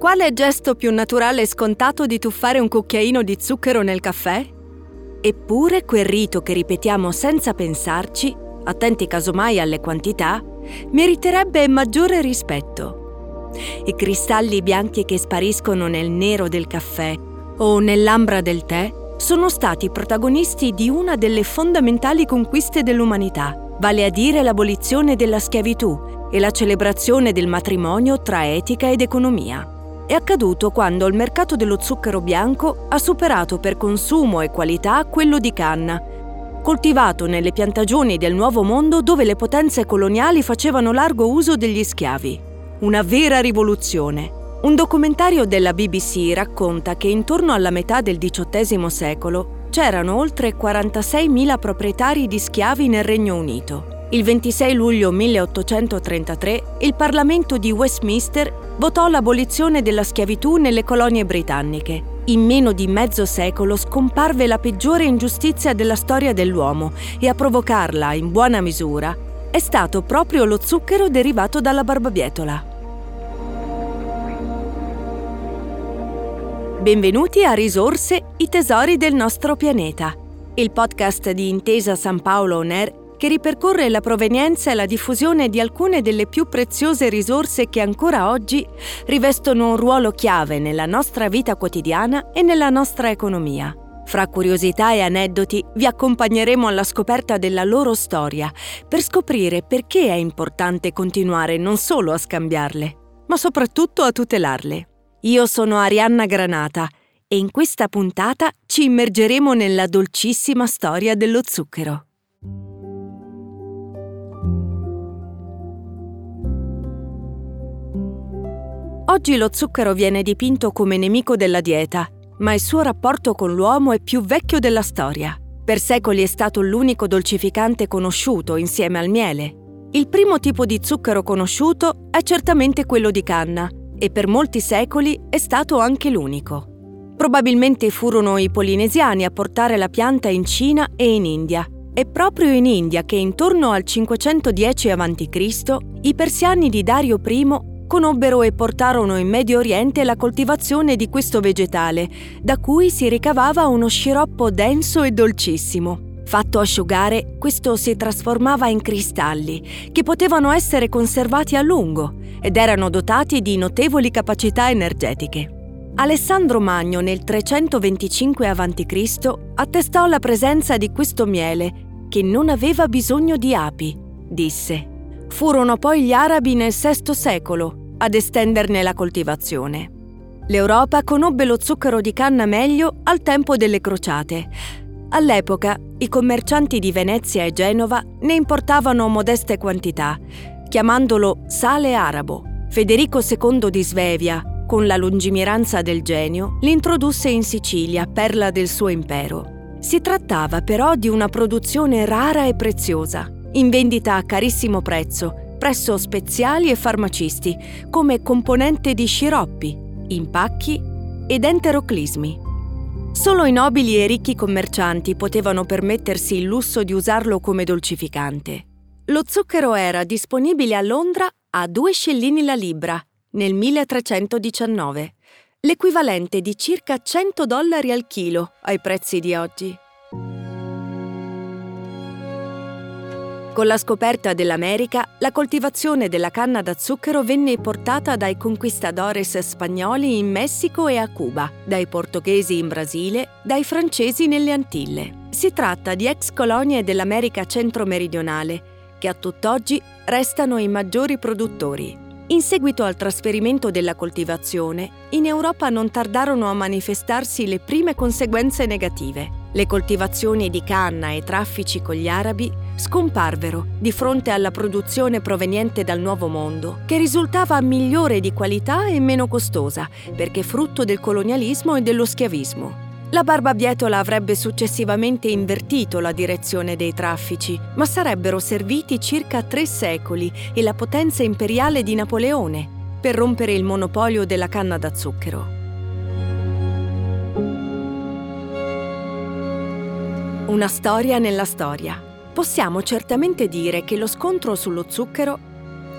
Quale gesto più naturale e scontato di tuffare un cucchiaino di zucchero nel caffè? Eppure quel rito che ripetiamo senza pensarci, attenti casomai alle quantità, meriterebbe maggiore rispetto. I cristalli bianchi che spariscono nel nero del caffè o nell'ambra del tè sono stati protagonisti di una delle fondamentali conquiste dell'umanità, vale a dire l'abolizione della schiavitù e la celebrazione del matrimonio tra etica ed economia è accaduto quando il mercato dello zucchero bianco ha superato per consumo e qualità quello di canna, coltivato nelle piantagioni del Nuovo Mondo dove le potenze coloniali facevano largo uso degli schiavi. Una vera rivoluzione. Un documentario della BBC racconta che intorno alla metà del XVIII secolo c'erano oltre 46.000 proprietari di schiavi nel Regno Unito. Il 26 luglio 1833 il Parlamento di Westminster votò l'abolizione della schiavitù nelle colonie britanniche. In meno di mezzo secolo scomparve la peggiore ingiustizia della storia dell'uomo e a provocarla, in buona misura, è stato proprio lo zucchero derivato dalla barbabietola. Benvenuti a Risorse, i tesori del nostro pianeta, il podcast di Intesa San Paolo On Air che ripercorre la provenienza e la diffusione di alcune delle più preziose risorse che ancora oggi rivestono un ruolo chiave nella nostra vita quotidiana e nella nostra economia. Fra curiosità e aneddoti vi accompagneremo alla scoperta della loro storia per scoprire perché è importante continuare non solo a scambiarle, ma soprattutto a tutelarle. Io sono Arianna Granata e in questa puntata ci immergeremo nella dolcissima storia dello zucchero. Oggi lo zucchero viene dipinto come nemico della dieta, ma il suo rapporto con l'uomo è più vecchio della storia. Per secoli è stato l'unico dolcificante conosciuto insieme al miele. Il primo tipo di zucchero conosciuto è certamente quello di canna e per molti secoli è stato anche l'unico. Probabilmente furono i polinesiani a portare la pianta in Cina e in India. È proprio in India che intorno al 510 a.C. i persiani di Dario I conobbero e portarono in Medio Oriente la coltivazione di questo vegetale, da cui si ricavava uno sciroppo denso e dolcissimo. Fatto asciugare, questo si trasformava in cristalli, che potevano essere conservati a lungo ed erano dotati di notevoli capacità energetiche. Alessandro Magno nel 325 a.C. attestò la presenza di questo miele che non aveva bisogno di api, disse. Furono poi gli arabi nel VI secolo ad estenderne la coltivazione. L'Europa conobbe lo zucchero di canna meglio al tempo delle crociate. All'epoca i commercianti di Venezia e Genova ne importavano modeste quantità, chiamandolo sale arabo. Federico II di Svevia, con la lungimiranza del genio, l'introdusse in Sicilia, perla del suo impero. Si trattava però di una produzione rara e preziosa, in vendita a carissimo prezzo, presso speziali e farmacisti come componente di sciroppi, impacchi ed enteroclismi. Solo i nobili e ricchi commercianti potevano permettersi il lusso di usarlo come dolcificante. Lo zucchero era disponibile a Londra a 2 scellini la libra nel 1319, l'equivalente di circa 100 dollari al chilo ai prezzi di oggi. Con la scoperta dell'America, la coltivazione della canna da zucchero venne portata dai conquistadores spagnoli in Messico e a Cuba, dai portoghesi in Brasile, dai francesi nelle Antille. Si tratta di ex colonie dell'America centro-meridionale, che a tutt'oggi restano i maggiori produttori. In seguito al trasferimento della coltivazione, in Europa non tardarono a manifestarsi le prime conseguenze negative. Le coltivazioni di canna e traffici con gli arabi scomparvero di fronte alla produzione proveniente dal Nuovo Mondo, che risultava migliore di qualità e meno costosa, perché frutto del colonialismo e dello schiavismo. La barbabietola avrebbe successivamente invertito la direzione dei traffici, ma sarebbero serviti circa tre secoli e la potenza imperiale di Napoleone per rompere il monopolio della canna da zucchero. Una storia nella storia. Possiamo certamente dire che lo scontro sullo zucchero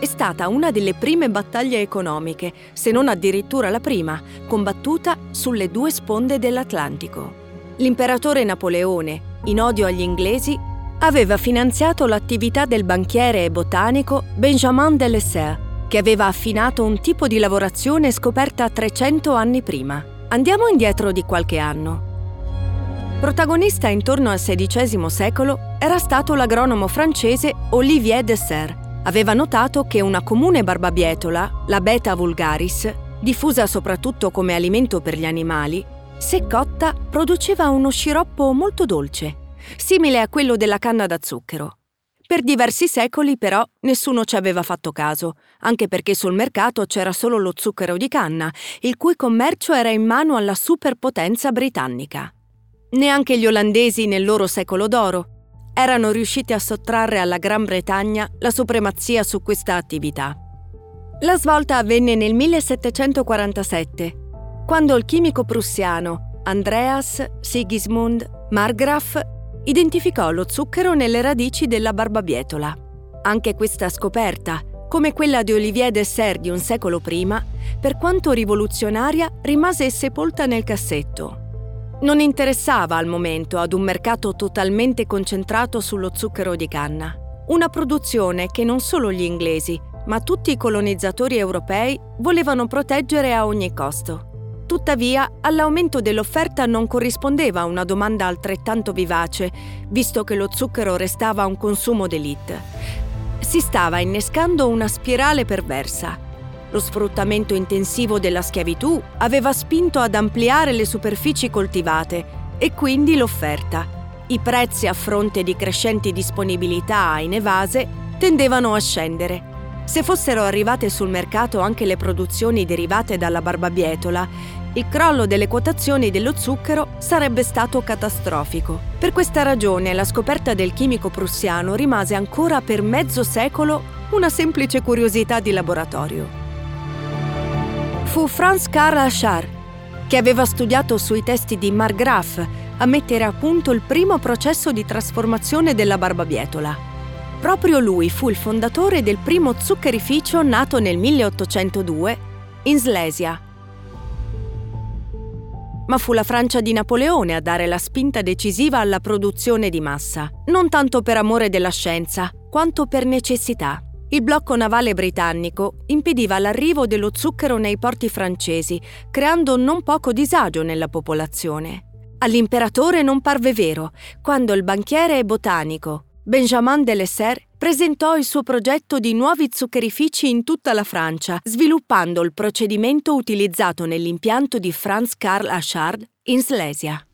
è stata una delle prime battaglie economiche, se non addirittura la prima, combattuta sulle due sponde dell'Atlantico. L'imperatore Napoleone, in odio agli inglesi, aveva finanziato l'attività del banchiere e botanico Benjamin de Lesser, che aveva affinato un tipo di lavorazione scoperta 300 anni prima. Andiamo indietro di qualche anno. Protagonista intorno al XVI secolo era stato l'agronomo francese Olivier Dessert, aveva notato che una comune barbabietola, la Beta vulgaris, diffusa soprattutto come alimento per gli animali, se cotta produceva uno sciroppo molto dolce, simile a quello della canna da zucchero. Per diversi secoli però nessuno ci aveva fatto caso, anche perché sul mercato c'era solo lo zucchero di canna, il cui commercio era in mano alla superpotenza britannica. Neanche gli olandesi nel loro secolo d'oro erano riusciti a sottrarre alla Gran Bretagna la supremazia su questa attività. La svolta avvenne nel 1747, quando il chimico prussiano Andreas Sigismund Margraf identificò lo zucchero nelle radici della barbabietola. Anche questa scoperta, come quella di Olivier Dessert di un secolo prima, per quanto rivoluzionaria, rimase sepolta nel cassetto non interessava al momento ad un mercato totalmente concentrato sullo zucchero di canna. Una produzione che non solo gli inglesi, ma tutti i colonizzatori europei volevano proteggere a ogni costo. Tuttavia, all'aumento dell'offerta non corrispondeva una domanda altrettanto vivace, visto che lo zucchero restava un consumo d'élite. Si stava innescando una spirale perversa lo sfruttamento intensivo della schiavitù aveva spinto ad ampliare le superfici coltivate e quindi l'offerta. I prezzi a fronte di crescenti disponibilità in evase tendevano a scendere. Se fossero arrivate sul mercato anche le produzioni derivate dalla barbabietola, il crollo delle quotazioni dello zucchero sarebbe stato catastrofico. Per questa ragione la scoperta del chimico prussiano rimase ancora per mezzo secolo una semplice curiosità di laboratorio fu Franz Karl Achard, che aveva studiato sui testi di Margraf, a mettere a punto il primo processo di trasformazione della barbabietola. Proprio lui fu il fondatore del primo zuccherificio nato nel 1802 in Slesia. Ma fu la Francia di Napoleone a dare la spinta decisiva alla produzione di massa, non tanto per amore della scienza, quanto per necessità il blocco navale britannico impediva l'arrivo dello zucchero nei porti francesi, creando non poco disagio nella popolazione. All'imperatore non parve vero quando il banchiere botanico Benjamin de Lesser presentò il suo progetto di nuovi zuccherifici in tutta la Francia, sviluppando il procedimento utilizzato nell'impianto di Franz Karl Achard in Slesia.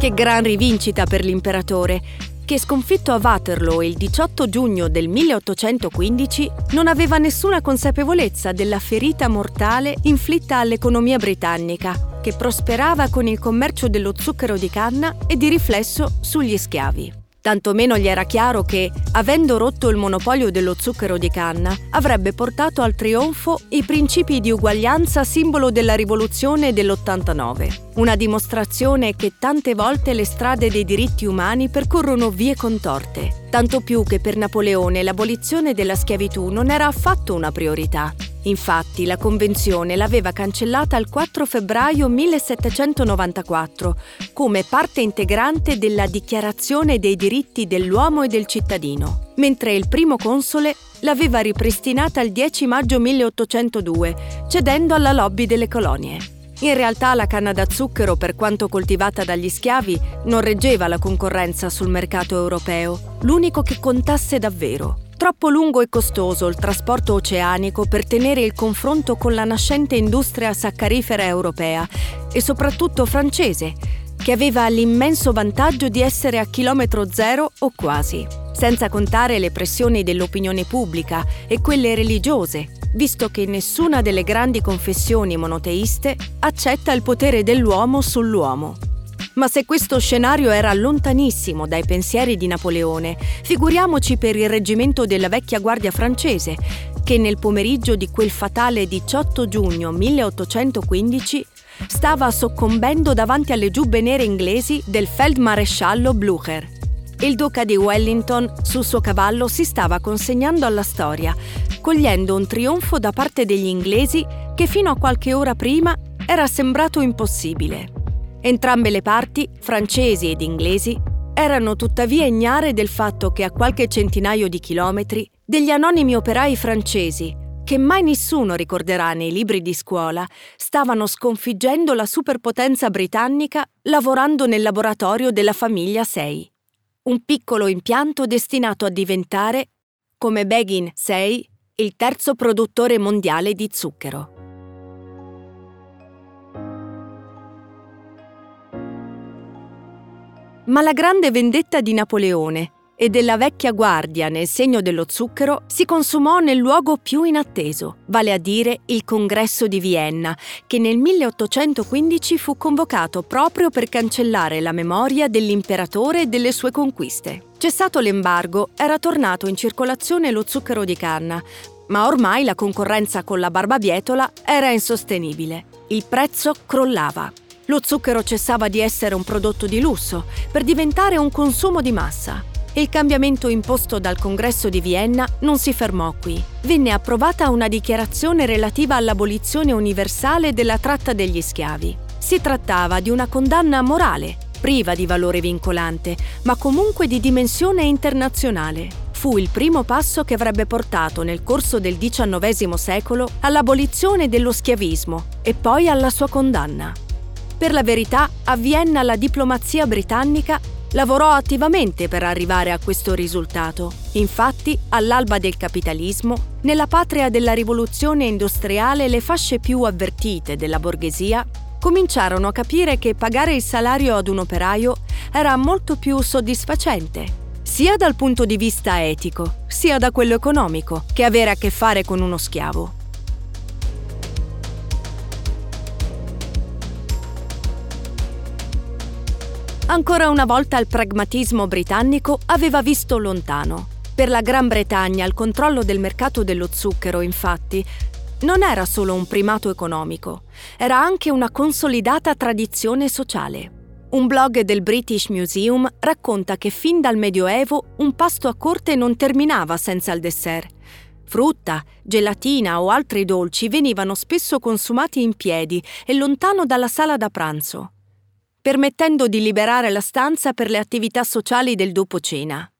Che gran rivincita per l'imperatore, che sconfitto a Waterloo il 18 giugno del 1815 non aveva nessuna consapevolezza della ferita mortale inflitta all'economia britannica, che prosperava con il commercio dello zucchero di canna e di riflesso sugli schiavi. Tantomeno gli era chiaro che, avendo rotto il monopolio dello zucchero di canna, avrebbe portato al trionfo i principi di uguaglianza simbolo della rivoluzione dell'89. Una dimostrazione che tante volte le strade dei diritti umani percorrono vie contorte, tanto più che per Napoleone l'abolizione della schiavitù non era affatto una priorità. Infatti la Convenzione l'aveva cancellata il 4 febbraio 1794 come parte integrante della Dichiarazione dei diritti dell'uomo e del cittadino, mentre il primo console l'aveva ripristinata il 10 maggio 1802, cedendo alla lobby delle colonie. In realtà la canna da zucchero, per quanto coltivata dagli schiavi, non reggeva la concorrenza sul mercato europeo. L'unico che contasse davvero troppo lungo e costoso il trasporto oceanico per tenere il confronto con la nascente industria saccarifera europea e soprattutto francese, che aveva l'immenso vantaggio di essere a chilometro zero o quasi, senza contare le pressioni dell'opinione pubblica e quelle religiose, visto che nessuna delle grandi confessioni monoteiste accetta il potere dell'uomo sull'uomo. Ma se questo scenario era lontanissimo dai pensieri di Napoleone, figuriamoci per il reggimento della vecchia guardia francese, che nel pomeriggio di quel fatale 18 giugno 1815 stava soccombendo davanti alle giubbe nere inglesi del feldmaresciallo Blücher. Il duca di Wellington sul suo cavallo si stava consegnando alla storia, cogliendo un trionfo da parte degli inglesi che fino a qualche ora prima era sembrato impossibile. Entrambe le parti, francesi ed inglesi, erano tuttavia ignare del fatto che a qualche centinaio di chilometri degli anonimi operai francesi, che mai nessuno ricorderà nei libri di scuola, stavano sconfiggendo la superpotenza britannica lavorando nel laboratorio della famiglia 6. Un piccolo impianto destinato a diventare, come Begin 6, il terzo produttore mondiale di zucchero. Ma la grande vendetta di Napoleone e della vecchia guardia nel segno dello zucchero si consumò nel luogo più inatteso, vale a dire il congresso di Vienna, che nel 1815 fu convocato proprio per cancellare la memoria dell'imperatore e delle sue conquiste. Cessato l'embargo, era tornato in circolazione lo zucchero di canna, ma ormai la concorrenza con la barbabietola era insostenibile. Il prezzo crollava. Lo zucchero cessava di essere un prodotto di lusso per diventare un consumo di massa. Il cambiamento imposto dal congresso di Vienna non si fermò qui. Venne approvata una dichiarazione relativa all'abolizione universale della tratta degli schiavi. Si trattava di una condanna morale, priva di valore vincolante, ma comunque di dimensione internazionale. Fu il primo passo che avrebbe portato nel corso del XIX secolo all'abolizione dello schiavismo e poi alla sua condanna. Per la verità, a Vienna la diplomazia britannica lavorò attivamente per arrivare a questo risultato. Infatti, all'alba del capitalismo, nella patria della rivoluzione industriale le fasce più avvertite della borghesia cominciarono a capire che pagare il salario ad un operaio era molto più soddisfacente, sia dal punto di vista etico, sia da quello economico, che avere a che fare con uno schiavo. Ancora una volta il pragmatismo britannico aveva visto lontano. Per la Gran Bretagna il controllo del mercato dello zucchero, infatti, non era solo un primato economico, era anche una consolidata tradizione sociale. Un blog del British Museum racconta che fin dal Medioevo un pasto a corte non terminava senza il dessert. Frutta, gelatina o altri dolci venivano spesso consumati in piedi e lontano dalla sala da pranzo permettendo di liberare la stanza per le attività sociali del dopo cena.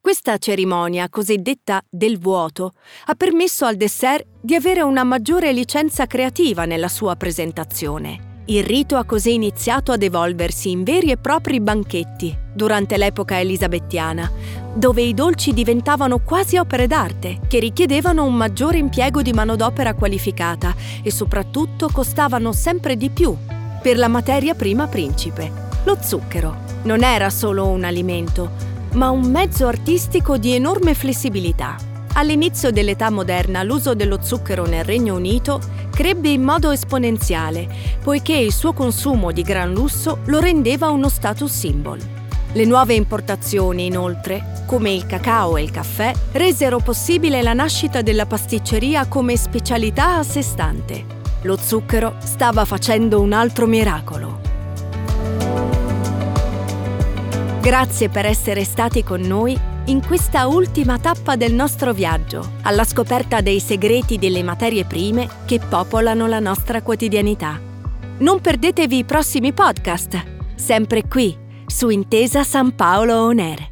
Questa cerimonia, cosiddetta del vuoto, ha permesso al dessert di avere una maggiore licenza creativa nella sua presentazione. Il rito ha così iniziato ad evolversi in veri e propri banchetti durante l'epoca elisabettiana, dove i dolci diventavano quasi opere d'arte, che richiedevano un maggiore impiego di manodopera qualificata e soprattutto costavano sempre di più per la materia prima principe. Lo zucchero non era solo un alimento, ma un mezzo artistico di enorme flessibilità. All'inizio dell'età moderna l'uso dello zucchero nel Regno Unito crebbe in modo esponenziale, poiché il suo consumo di gran lusso lo rendeva uno status symbol. Le nuove importazioni, inoltre, come il cacao e il caffè, resero possibile la nascita della pasticceria come specialità a sé stante. Lo zucchero stava facendo un altro miracolo. Grazie per essere stati con noi in questa ultima tappa del nostro viaggio, alla scoperta dei segreti delle materie prime che popolano la nostra quotidianità. Non perdetevi i prossimi podcast, sempre qui, su Intesa San Paolo On.